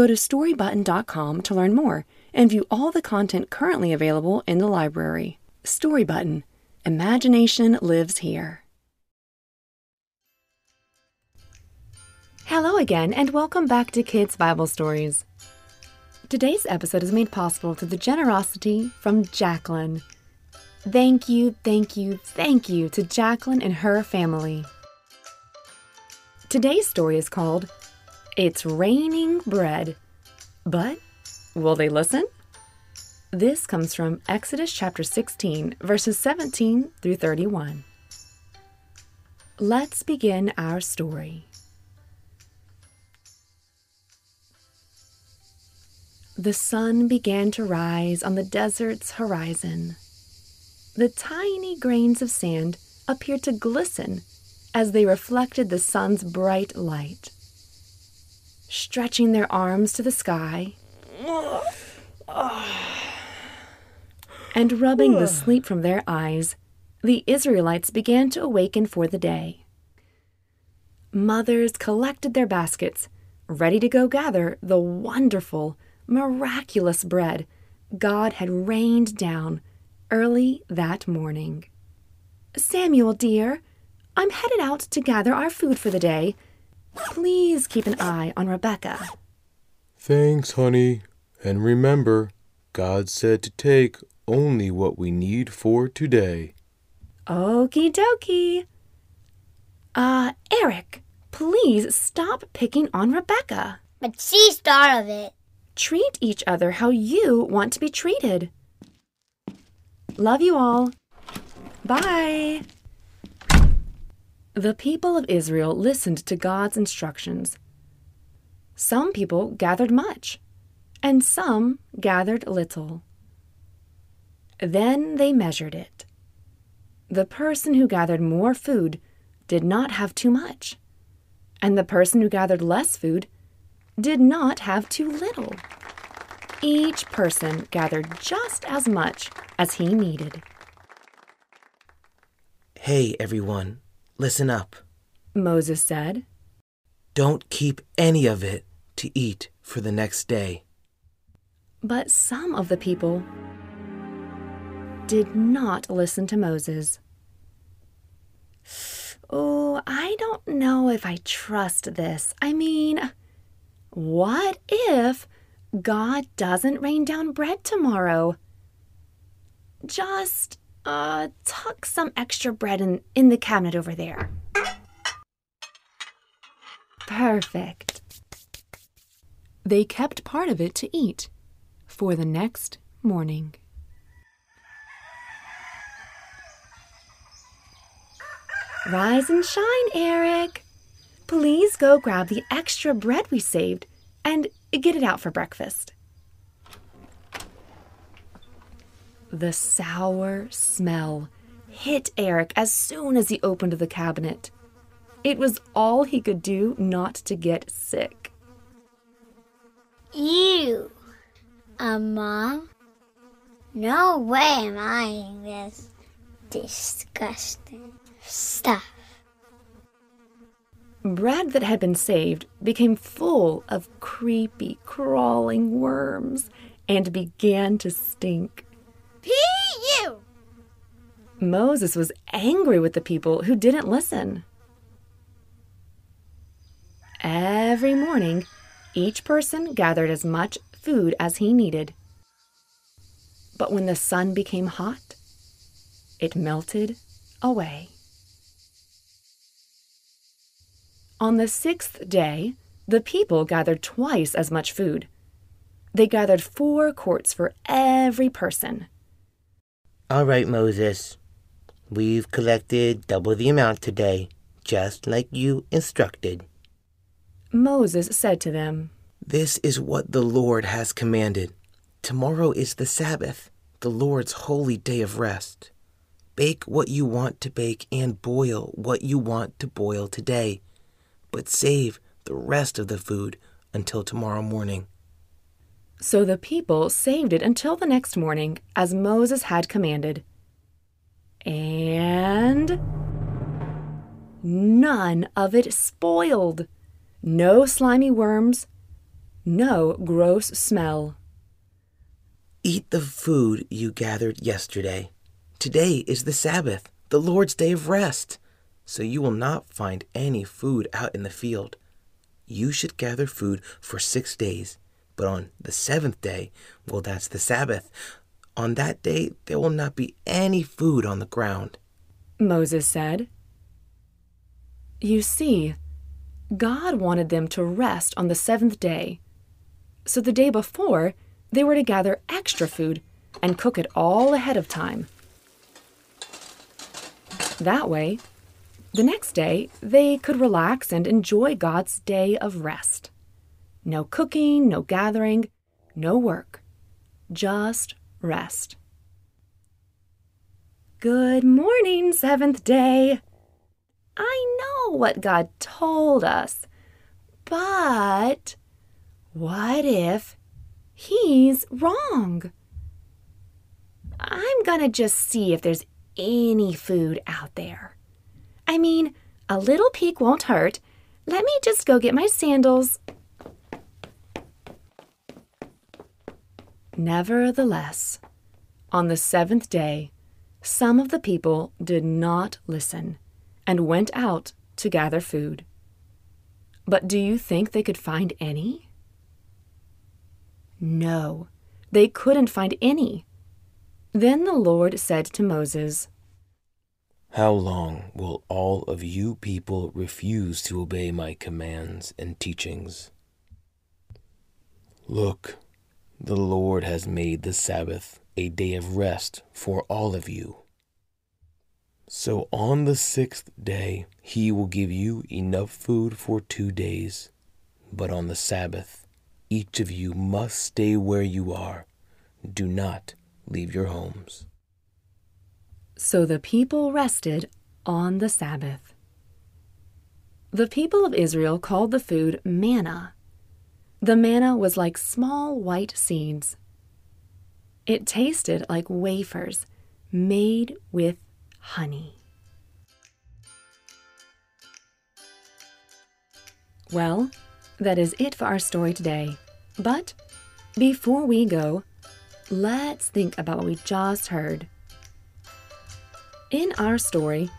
Go to storybutton.com to learn more and view all the content currently available in the library. Storybutton Imagination lives here. Hello again, and welcome back to Kids Bible Stories. Today's episode is made possible through the generosity from Jacqueline. Thank you, thank you, thank you to Jacqueline and her family. Today's story is called It's Raining Bread. But will they listen? This comes from Exodus chapter 16, verses 17 through 31. Let's begin our story. The sun began to rise on the desert's horizon. The tiny grains of sand appeared to glisten as they reflected the sun's bright light. Stretching their arms to the sky and rubbing the sleep from their eyes, the Israelites began to awaken for the day. Mothers collected their baskets, ready to go gather the wonderful, miraculous bread God had rained down early that morning. Samuel, dear, I'm headed out to gather our food for the day. Please keep an eye on Rebecca. Thanks, honey. And remember, God said to take only what we need for today. Okie dokie. Uh, Eric, please stop picking on Rebecca. But she started it. Treat each other how you want to be treated. Love you all. Bye. The people of Israel listened to God's instructions. Some people gathered much, and some gathered little. Then they measured it. The person who gathered more food did not have too much, and the person who gathered less food did not have too little. Each person gathered just as much as he needed. Hey, everyone, listen up. Moses said, Don't keep any of it to eat for the next day. But some of the people did not listen to Moses. Oh, I don't know if I trust this. I mean, what if God doesn't rain down bread tomorrow? Just uh, tuck some extra bread in, in the cabinet over there. Perfect. They kept part of it to eat for the next morning. Rise and shine, Eric. Please go grab the extra bread we saved and get it out for breakfast. The sour smell hit Eric as soon as he opened the cabinet. It was all he could do not to get sick. Ew. Uh, Mom? No way am I eating this disgusting stuff. Bread that had been saved became full of creepy, crawling worms and began to stink. P.U. Moses was angry with the people who didn't listen. Every morning, each person gathered as much food as he needed. But when the sun became hot, it melted away. On the sixth day, the people gathered twice as much food. They gathered four quarts for every person. All right, Moses. We've collected double the amount today, just like you instructed. Moses said to them, This is what the Lord has commanded. Tomorrow is the Sabbath, the Lord's holy day of rest. Bake what you want to bake and boil what you want to boil today, but save the rest of the food until tomorrow morning. So the people saved it until the next morning, as Moses had commanded. And none of it spoiled. No slimy worms, no gross smell. Eat the food you gathered yesterday. Today is the Sabbath, the Lord's day of rest, so you will not find any food out in the field. You should gather food for six days, but on the seventh day, well, that's the Sabbath. On that day, there will not be any food on the ground. Moses said. You see, God wanted them to rest on the seventh day. So the day before, they were to gather extra food and cook it all ahead of time. That way, the next day, they could relax and enjoy God's day of rest. No cooking, no gathering, no work. Just rest. Good morning, seventh day. I know what God told us, but what if he's wrong? I'm gonna just see if there's any food out there. I mean, a little peek won't hurt. Let me just go get my sandals. Nevertheless, on the seventh day, some of the people did not listen and went out to gather food. But do you think they could find any? No, they couldn't find any. Then the Lord said to Moses, How long will all of you people refuse to obey my commands and teachings? Look, the Lord has made the Sabbath a day of rest for all of you. So on the sixth day, he will give you enough food for two days. But on the Sabbath, each of you must stay where you are. Do not leave your homes. So the people rested on the Sabbath. The people of Israel called the food manna. The manna was like small white seeds. It tasted like wafers made with honey. Well, that is it for our story today. But before we go, let's think about what we just heard. In our story,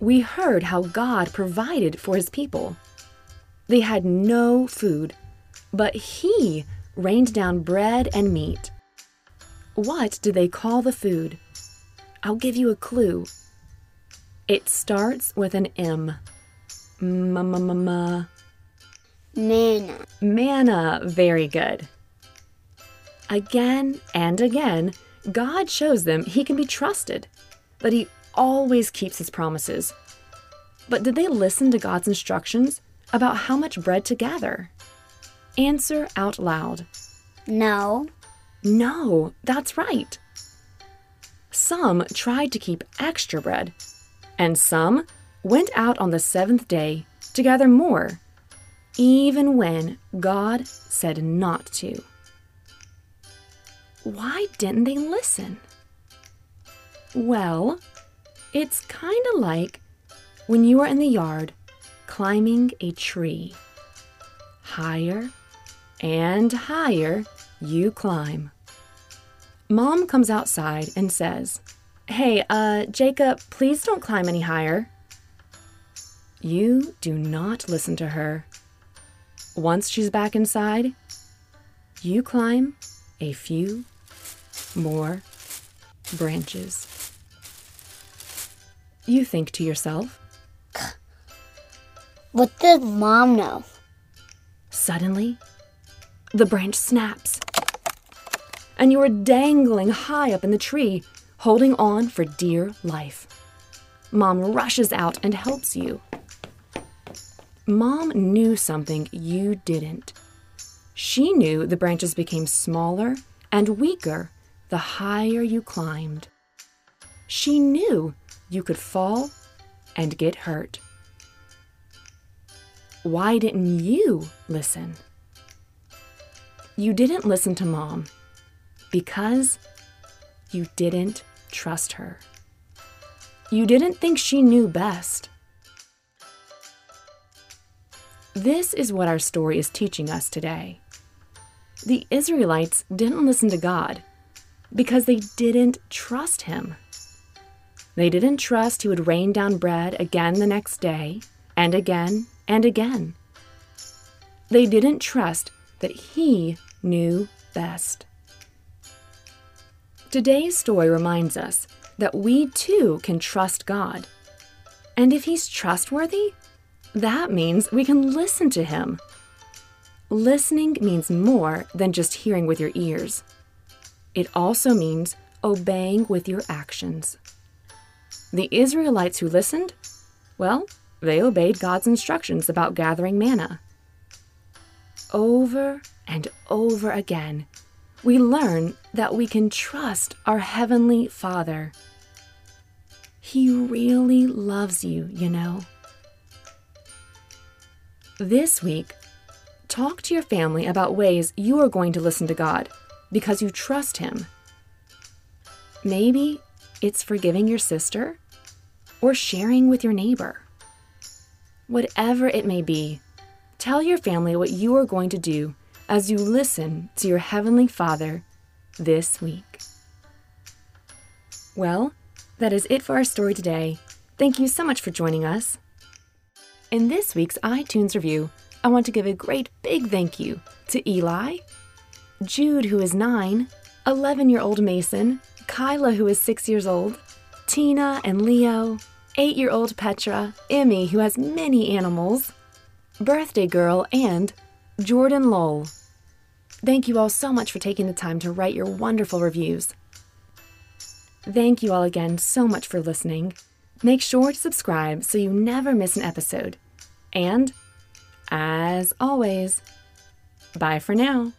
we heard how God provided for his people. They had no food, but he rained down bread and meat. What do they call the food? I'll give you a clue. It starts with an M. M-m-m-m- Manna. Manna, very good. Again and again, God shows them he can be trusted, that he always keeps his promises. But did they listen to God's instructions about how much bread to gather? Answer out loud. No. No, that's right. Some tried to keep extra bread, and some went out on the seventh day to gather more, even when God said not to. Why didn't they listen? Well, it's kind of like when you are in the yard climbing a tree. Higher and higher you climb. Mom comes outside and says, Hey, uh, Jacob, please don't climb any higher. You do not listen to her. Once she's back inside, you climb a few more branches. You think to yourself, What does mom know? Suddenly, the branch snaps, and you are dangling high up in the tree, holding on for dear life. Mom rushes out and helps you. Mom knew something you didn't. She knew the branches became smaller and weaker the higher you climbed. She knew you could fall and get hurt. Why didn't you listen? You didn't listen to mom because you didn't trust her. You didn't think she knew best. This is what our story is teaching us today. The Israelites didn't listen to God because they didn't trust Him. They didn't trust He would rain down bread again the next day, and again and again. They didn't trust that He knew best. Today's story reminds us that we too can trust God. And if He's trustworthy, that means we can listen to Him. Listening means more than just hearing with your ears. It also means obeying with your actions. The Israelites who listened, well, they obeyed God's instructions about gathering manna. Over and over again, we learn that we can trust our Heavenly Father. He really loves you, you know. This week, talk to your family about ways you are going to listen to God because you trust Him. Maybe it's forgiving your sister or sharing with your neighbor. Whatever it may be, tell your family what you are going to do as you listen to your Heavenly Father this week. Well, that is it for our story today. Thank you so much for joining us. In this week's iTunes review, I want to give a great big thank you to Eli, Jude, who is nine, 11 year old Mason, Kyla, who is six years old, Tina and Leo, eight year old Petra, Emmy, who has many animals, Birthday Girl, and Jordan Lowell. Thank you all so much for taking the time to write your wonderful reviews. Thank you all again so much for listening. Make sure to subscribe so you never miss an episode. And, as always, bye for now.